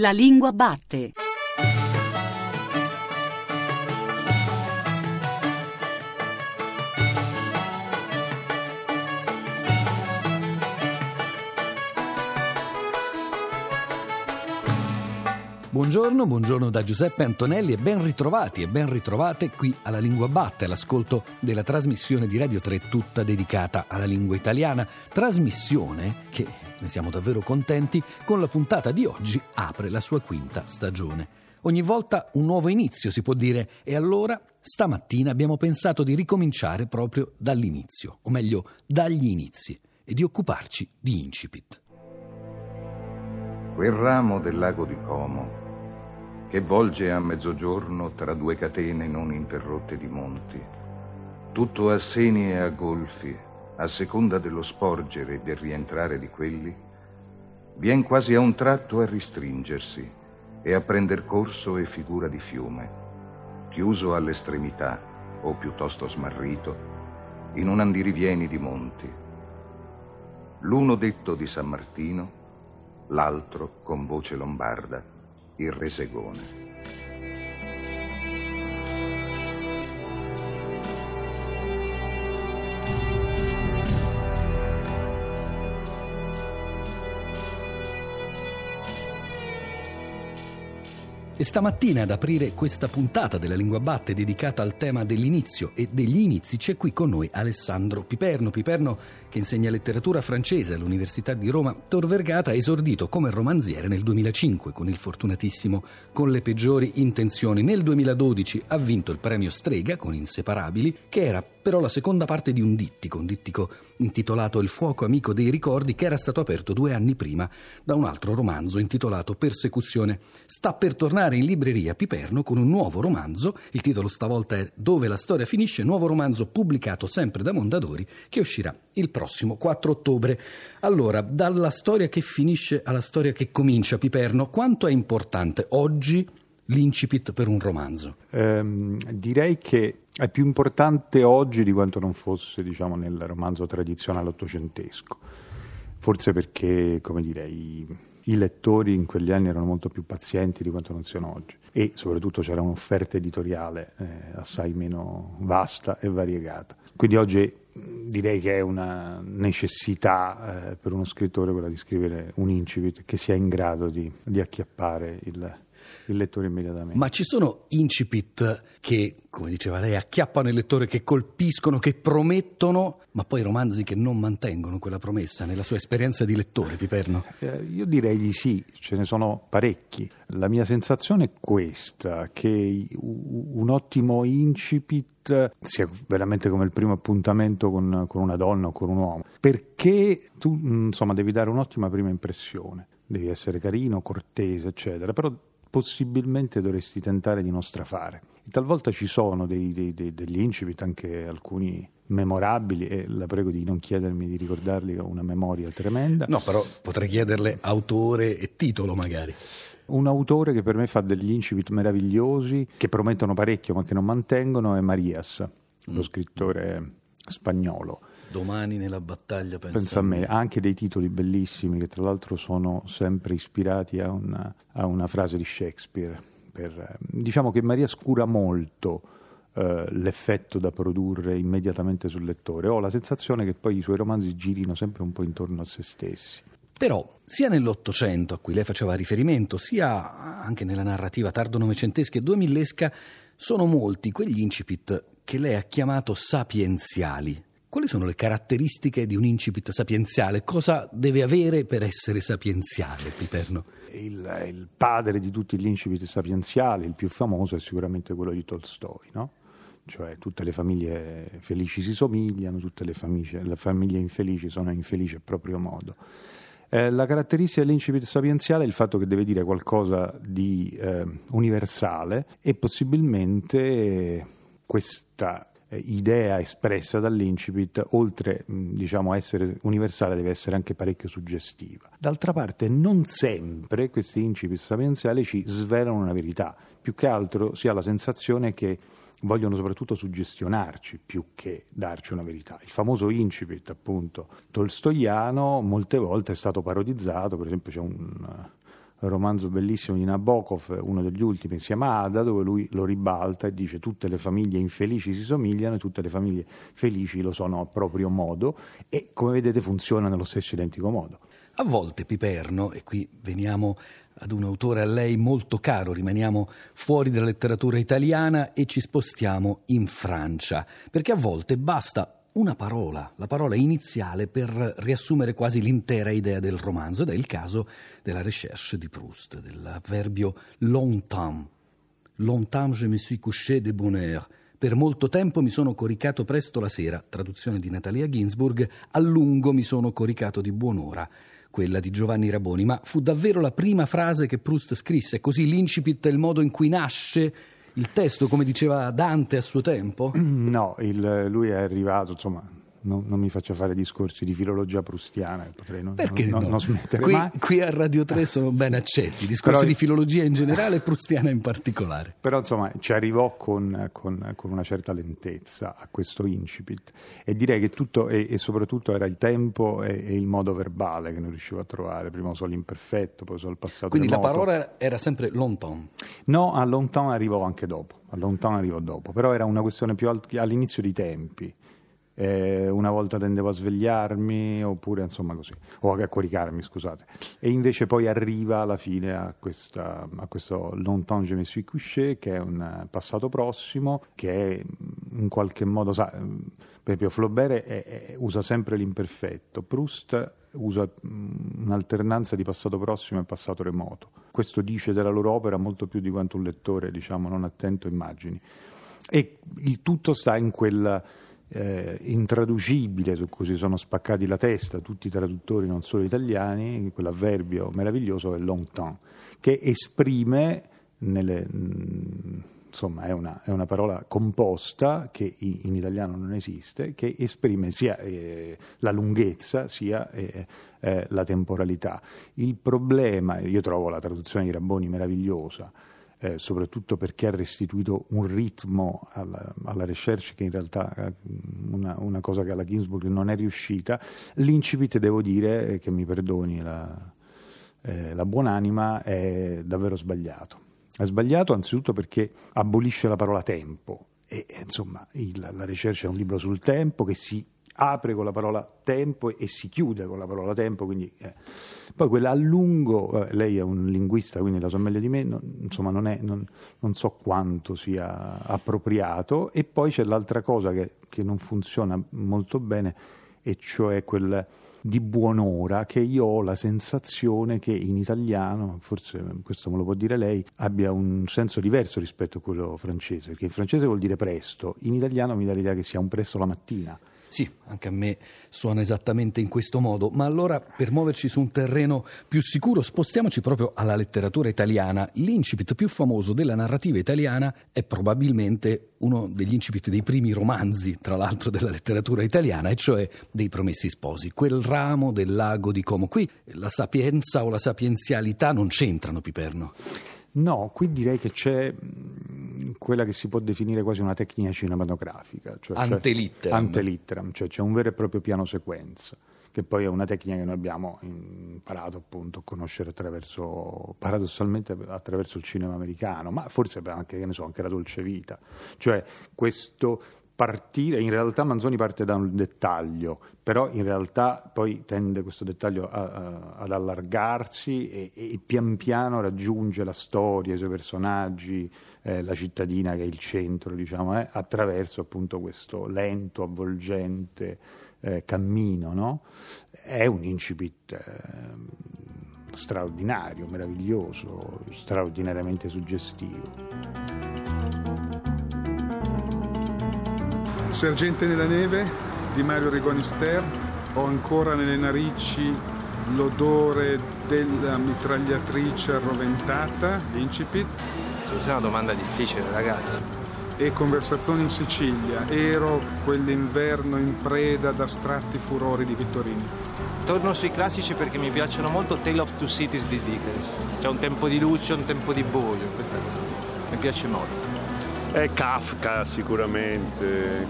La lingua batte. Buongiorno, buongiorno da Giuseppe Antonelli e ben ritrovati e ben ritrovate qui alla Lingua Batte, all'ascolto della trasmissione di Radio 3 tutta dedicata alla lingua italiana. Trasmissione che, ne siamo davvero contenti, con la puntata di oggi apre la sua quinta stagione. Ogni volta un nuovo inizio, si può dire, e allora stamattina abbiamo pensato di ricominciare proprio dall'inizio, o meglio dagli inizi, e di occuparci di incipit. Quel ramo del lago di Como che volge a mezzogiorno tra due catene non interrotte di monti, tutto a seni e a golfi, a seconda dello sporgere e del rientrare di quelli, vien quasi a un tratto a ristringersi e a prender corso e figura di fiume, chiuso all'estremità, o piuttosto smarrito, in un andirivieni di monti. L'uno detto di San Martino, l'altro con voce lombarda il resegone. E stamattina ad aprire questa puntata della Lingua Batte dedicata al tema dell'inizio e degli inizi c'è qui con noi Alessandro Piperno. Piperno che insegna letteratura francese all'Università di Roma Tor Vergata ha esordito come romanziere nel 2005 con il fortunatissimo Con le peggiori intenzioni. Nel 2012 ha vinto il premio Strega con Inseparabili che era però la seconda parte di un dittico, un dittico intitolato Il fuoco amico dei ricordi, che era stato aperto due anni prima da un altro romanzo intitolato Persecuzione. Sta per tornare in libreria Piperno con un nuovo romanzo, il titolo stavolta è Dove la storia finisce, nuovo romanzo pubblicato sempre da Mondadori, che uscirà il prossimo 4 ottobre. Allora, dalla storia che finisce alla storia che comincia, Piperno, quanto è importante oggi l'incipit per un romanzo? Eh, direi che è più importante oggi di quanto non fosse diciamo, nel romanzo tradizionale ottocentesco. Forse perché, come direi, i lettori in quegli anni erano molto più pazienti di quanto non siano oggi e soprattutto c'era un'offerta editoriale eh, assai meno vasta e variegata. Quindi oggi direi che è una necessità eh, per uno scrittore quella di scrivere un incipit che sia in grado di, di acchiappare il, il lettore immediatamente. Ma ci sono incipit che, come diceva lei, acchiappano il lettore, che colpiscono, che promettono, ma poi romanzi che non mantengono quella promessa nella sua esperienza di lettore, Piperno? Eh, io direi di sì, ce ne sono parecchi. La mia sensazione è questa, che un ottimo incipit sia veramente come il primo appuntamento con, con una donna o con un uomo, perché tu insomma devi dare un'ottima prima impressione, devi essere carino, cortese, eccetera, però possibilmente dovresti tentare di non strafare. E talvolta ci sono dei, dei, dei, degli incipit, anche alcuni memorabili, e la prego di non chiedermi di ricordarli, ho una memoria tremenda. No, però potrei chiederle autore e titolo magari. Un autore che per me fa degli incipit meravigliosi, che promettono parecchio ma che non mantengono, è Marias, lo mm. scrittore spagnolo Domani nella battaglia pensa, pensa a me. Ha anche dei titoli bellissimi che tra l'altro sono sempre ispirati a una, a una frase di Shakespeare. Per, diciamo che Maria scura molto eh, l'effetto da produrre immediatamente sul lettore. Ho la sensazione che poi i suoi romanzi girino sempre un po' intorno a se stessi. Però, sia nell'Ottocento, a cui lei faceva riferimento, sia anche nella narrativa tardo-novecentesca e duemillesca, sono molti quegli incipit che lei ha chiamato sapienziali, quali sono le caratteristiche di un incipit sapienziale? Cosa deve avere per essere sapienziale, Piperno? Il, il padre di tutti gli incipit sapienziali, il più famoso, è sicuramente quello di Tolstoi, no? Cioè tutte le famiglie felici si somigliano, tutte le famiglie, le famiglie infelici sono infelici a proprio modo. Eh, la caratteristica dell'incipit sapienziale è il fatto che deve dire qualcosa di eh, universale e possibilmente questa idea espressa dall'incipit, oltre diciamo, a essere universale, deve essere anche parecchio suggestiva. D'altra parte, non sempre questi incipit sapienziali ci svelano una verità, più che altro si ha la sensazione che vogliono soprattutto suggestionarci più che darci una verità. Il famoso incipit, appunto, tolstoiano, molte volte è stato parodizzato, per esempio c'è un romanzo bellissimo di Nabokov, uno degli ultimi, insieme a Ada, dove lui lo ribalta e dice tutte le famiglie infelici si somigliano e tutte le famiglie felici lo sono a proprio modo e come vedete funziona nello stesso identico modo. A volte Piperno, e qui veniamo ad un autore a lei molto caro, rimaniamo fuori dalla letteratura italiana e ci spostiamo in Francia, perché a volte basta una parola, la parola iniziale per riassumere quasi l'intera idea del romanzo ed è il caso della recherche di Proust, dell'avverbio longtemps. Longtemps je me suis couché de bonheur. Per molto tempo mi sono coricato presto la sera, traduzione di Natalia Ginsburg, a lungo mi sono coricato di buon'ora, quella di Giovanni Raboni, ma fu davvero la prima frase che Proust scrisse, così l'incipit è il modo in cui nasce il testo, come diceva Dante a suo tempo? No, il, lui è arrivato, insomma, non, non, mi faccia fare discorsi di filologia prustiana, potrei non, Perché non, no? non smettere qui, mai. Qui a Radio 3 sono ben accetti, discorsi però, di filologia in generale e prustiana in particolare. Però insomma ci arrivò con, con, con, una certa lentezza a questo incipit e direi che tutto e, e soprattutto era il tempo e, e, il modo verbale che non riuscivo a trovare, prima solo l'imperfetto, poi solo il passato Quindi remoto. la parola era sempre longtemps? No, a longtemps arrivò anche dopo, a longtemps arrivò dopo, però era una questione più alt- all'inizio di tempi eh, una volta tendevo a svegliarmi oppure insomma così, o a coricarmi scusate, e invece poi arriva alla fine a, questa, a questo Longtemps je me suis couché che è un passato prossimo che è in qualche modo, sa, per Flaubert è, è, usa sempre l'imperfetto, Proust usa un'alternanza di passato prossimo e passato remoto. Questo dice della loro opera molto più di quanto un lettore, diciamo, non attento immagini. E il tutto sta in quel eh, intraducibile su cui si sono spaccati la testa tutti i traduttori, non solo italiani, quell'avverbio meraviglioso è longtemps, che esprime nelle, insomma è una, è una, parola composta che in, in, italiano non esiste, che esprime sia eh, la lunghezza sia eh, eh, la temporalità. Il problema, io trovo la traduzione di Rabboni meravigliosa, eh, soprattutto perché ha restituito un ritmo alla, alla recherche che in realtà è una, una, cosa che alla Ginsburg non è riuscita. L'incipit, devo dire, eh, che mi perdoni la, eh, la buonanima, è davvero sbagliato. È sbagliato anzitutto perché abolisce la parola tempo. E, insomma, il, la ricerca è un libro sul tempo che si apre con la parola tempo e si chiude con la parola tempo, quindi, eh. poi quella a lungo, eh, lei è un linguista, quindi la so meglio di me, non, insomma non, è, non, non, so quanto sia appropriato, e poi c'è l'altra cosa che, che non funziona molto bene, e cioè quel di buon'ora che io ho la sensazione che in italiano, forse questo me lo può dire lei, abbia un senso diverso rispetto a quello francese, perché in francese vuol dire presto, in italiano mi dà l'idea che sia un presto la mattina. Sì, anche a me suona esattamente in questo modo, ma allora per muoverci su un terreno più sicuro spostiamoci proprio alla letteratura italiana. L'incipit più famoso della narrativa italiana è probabilmente uno degli incipit dei primi romanzi, tra l'altro, della letteratura italiana, e cioè dei Promessi Sposi, quel ramo del lago di Como. Qui la sapienza o la sapienzialità non c'entrano, Piperno. No, qui direi che c'è quella che si può definire quasi una tecnica cinematografica. Cioè antelitteram. Antelitteram, cioè c'è un vero e proprio piano sequenza, che poi è una tecnica che noi abbiamo imparato appunto a conoscere attraverso, paradossalmente attraverso il cinema americano, ma forse anche, che ne so, anche la dolce vita. Cioè questo partire, in realtà Manzoni parte da un dettaglio, però in realtà poi tende questo dettaglio a, a, ad allargarsi e, e, pian piano raggiunge la storia, i suoi personaggi, eh, la cittadina che è il centro, diciamo, eh, attraverso appunto questo lento, avvolgente eh, cammino. No? È un incipit ehm, straordinario, meraviglioso, straordinariamente suggestivo. Sergente nella neve di Mario Rigoni Ster, ho ancora nelle narici l'odore della mitragliatrice arroventata, incipit. Questa è una domanda difficile, ragazzi. E conversazioni in Sicilia. Ero quell'inverno in preda ad astratti furori di Vittorini. Torno sui classici perché mi piacciono molto Tale of Two Cities di Dickens. C'è un tempo di luce un tempo di buio, questa cosa mi piace molto. È Kafka sicuramente.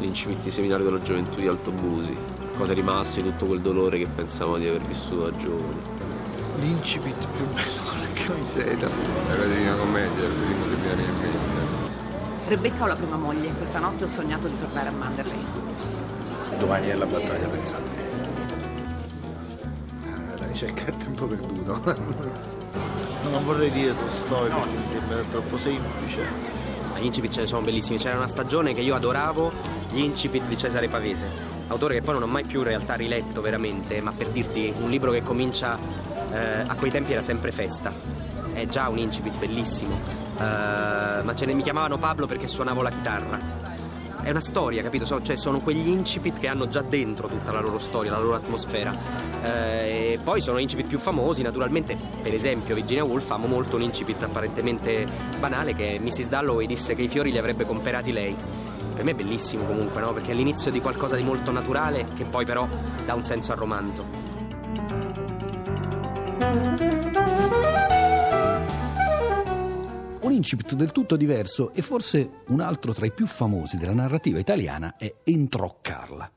L'incipit seminario della gioventù di Altobusi, cosa è rimasto di tutto quel dolore che pensavo di aver vissuto da giovani. l'incipit più bello con le camisete. È la Divina Commedia, il primo che mi viene in mente. Rebecca ho la prima moglie. Questa notte ho sognato di tornare a Manderley. Domani è la battaglia per Sandy. Eh, la ricerca è tempo perduto. non vorrei dire Tolstoi perché mi sembra troppo semplice. Gli incipit ce ne sono bellissimi. C'era una stagione che io adoravo, gli incipit di Cesare Pavese. Autore che poi non ho mai più in realtà riletto veramente, ma per dirti un libro che comincia eh, a quei tempi era sempre festa. È già un incipit bellissimo. Eh, ma ne mi chiamavano Pablo perché suonavo la chitarra. È una storia, capito? So- cioè, sono quegli incipit che hanno già dentro tutta la loro storia, la loro atmosfera. Eh, e poi sono incipit più famosi, naturalmente. Per esempio, Virginia Woolf amo molto un incipit apparentemente banale che Mrs. Dalloway disse che i fiori li avrebbe comprati lei. Per me è bellissimo comunque, no? Perché è l'inizio di qualcosa di molto naturale che poi però dà un senso al romanzo. Un incipit del tutto diverso e forse un altro tra i più famosi della narrativa italiana è Entrò Carla,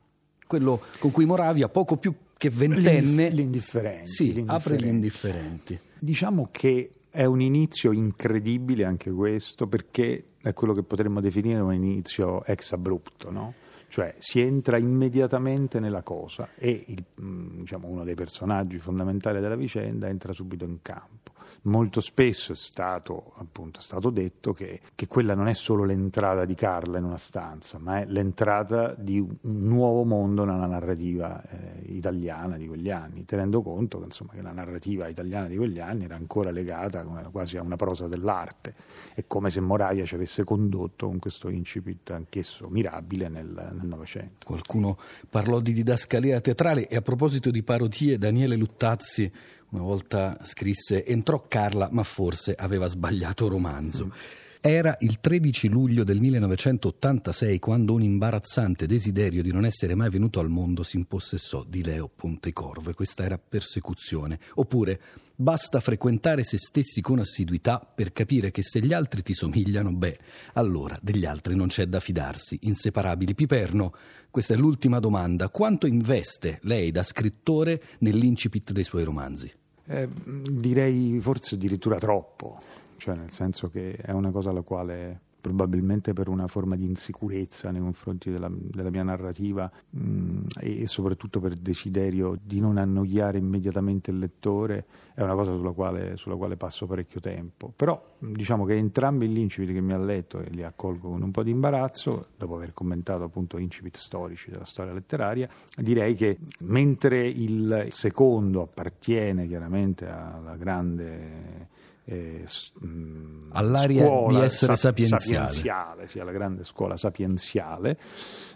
quello con cui Moravia, poco più che ventenne, L'indif- l'indifferenti, sì, l'indifferenti. apre gli indifferenti. Diciamo che è un inizio incredibile anche questo, perché è quello che potremmo definire un inizio ex abrupto, no? Cioè si entra immediatamente nella cosa e il, mm, diciamo, uno dei personaggi fondamentali della vicenda entra subito in campo. Molto spesso è stato, appunto, è stato detto che, che quella non è solo l'entrata di Carla in una stanza, ma è l'entrata di un nuovo mondo nella narrativa eh, italiana di quegli anni, tenendo conto che, insomma, che la narrativa italiana di quegli anni era ancora legata quasi a una prosa dell'arte. È come se Moravia ci avesse condotto con questo incipit anch'esso mirabile nel Novecento. Qualcuno parlò di didascalia teatrale e a proposito di parodie, Daniele Luttazzi una volta scrisse Entrò Carla, ma forse aveva sbagliato romanzo. Era il 13 luglio del 1986 quando un imbarazzante desiderio di non essere mai venuto al mondo si impossessò di Leo Pontecorvo e questa era persecuzione. Oppure basta frequentare se stessi con assiduità per capire che se gli altri ti somigliano, beh, allora degli altri non c'è da fidarsi. Inseparabili. Piperno, questa è l'ultima domanda. Quanto investe lei da scrittore nell'incipit dei suoi romanzi? Eh, direi forse addirittura troppo, cioè nel senso che è una cosa alla quale probabilmente per una forma di insicurezza nei confronti della, della mia narrativa mh, e, e soprattutto per desiderio di non annoiare immediatamente il lettore è una cosa sulla quale, sulla quale passo parecchio tempo. Però mh, diciamo che entrambi gli incipit che mi ha letto e li accolgo con un po' di imbarazzo, dopo aver commentato appunto incipit storici della storia letteraria, direi che mentre il secondo appartiene chiaramente alla grande eh, mh, All'aria scuola di essere sa- sapienziale. sapienziale, sì, alla grande scuola sapienziale.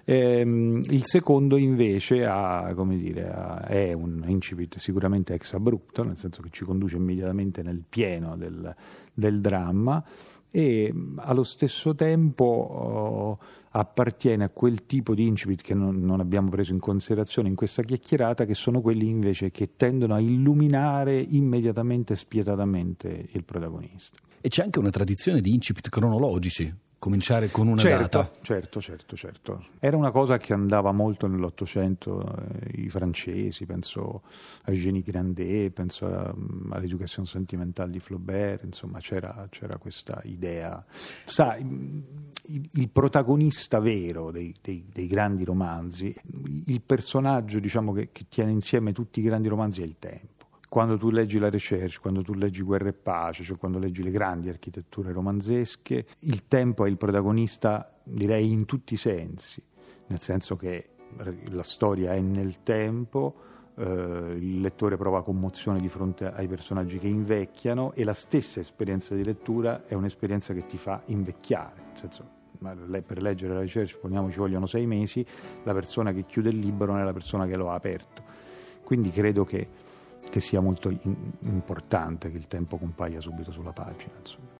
Ehm, il secondo invece ha, come dire, ha- è un incipit sicuramente ex abrupto, nel senso che ci conduce immediatamente nel pieno del, del dramma e allo stesso tempo oh, appartiene a quel tipo di incipit che non, non abbiamo preso in considerazione in questa chiacchierata, che sono quelli invece che tendono a illuminare immediatamente e spietatamente il protagonista. E c'è anche una tradizione di incipit cronologici, cominciare con una certo, data. certo, certo, certo. Era una cosa che andava molto nell'Ottocento, eh, i francesi, penso a Eugénie Grandet, penso a- all'educazione sentimentale di Flaubert, insomma c'era, c'era questa idea. Sa, il, il protagonista vero dei, dei- dei grandi romanzi, il personaggio diciamo, che, che tiene insieme tutti i grandi romanzi è il tempo quando tu leggi la recherche, quando tu leggi Guerra e Pace, cioè quando leggi le grandi architetture romanzesche, il tempo è il protagonista, direi in tutti i sensi, nel senso che la storia è nel tempo, eh, il lettore prova commozione di fronte ai personaggi che invecchiano e la stessa esperienza di lettura è un'esperienza che ti fa invecchiare, nel senso per leggere la recherche supponiamo ci vogliono sei mesi, la persona che chiude il libro non è la persona che lo ha aperto. Quindi credo che, che sia molto importante che il tempo compaia subito sulla pagina. insomma.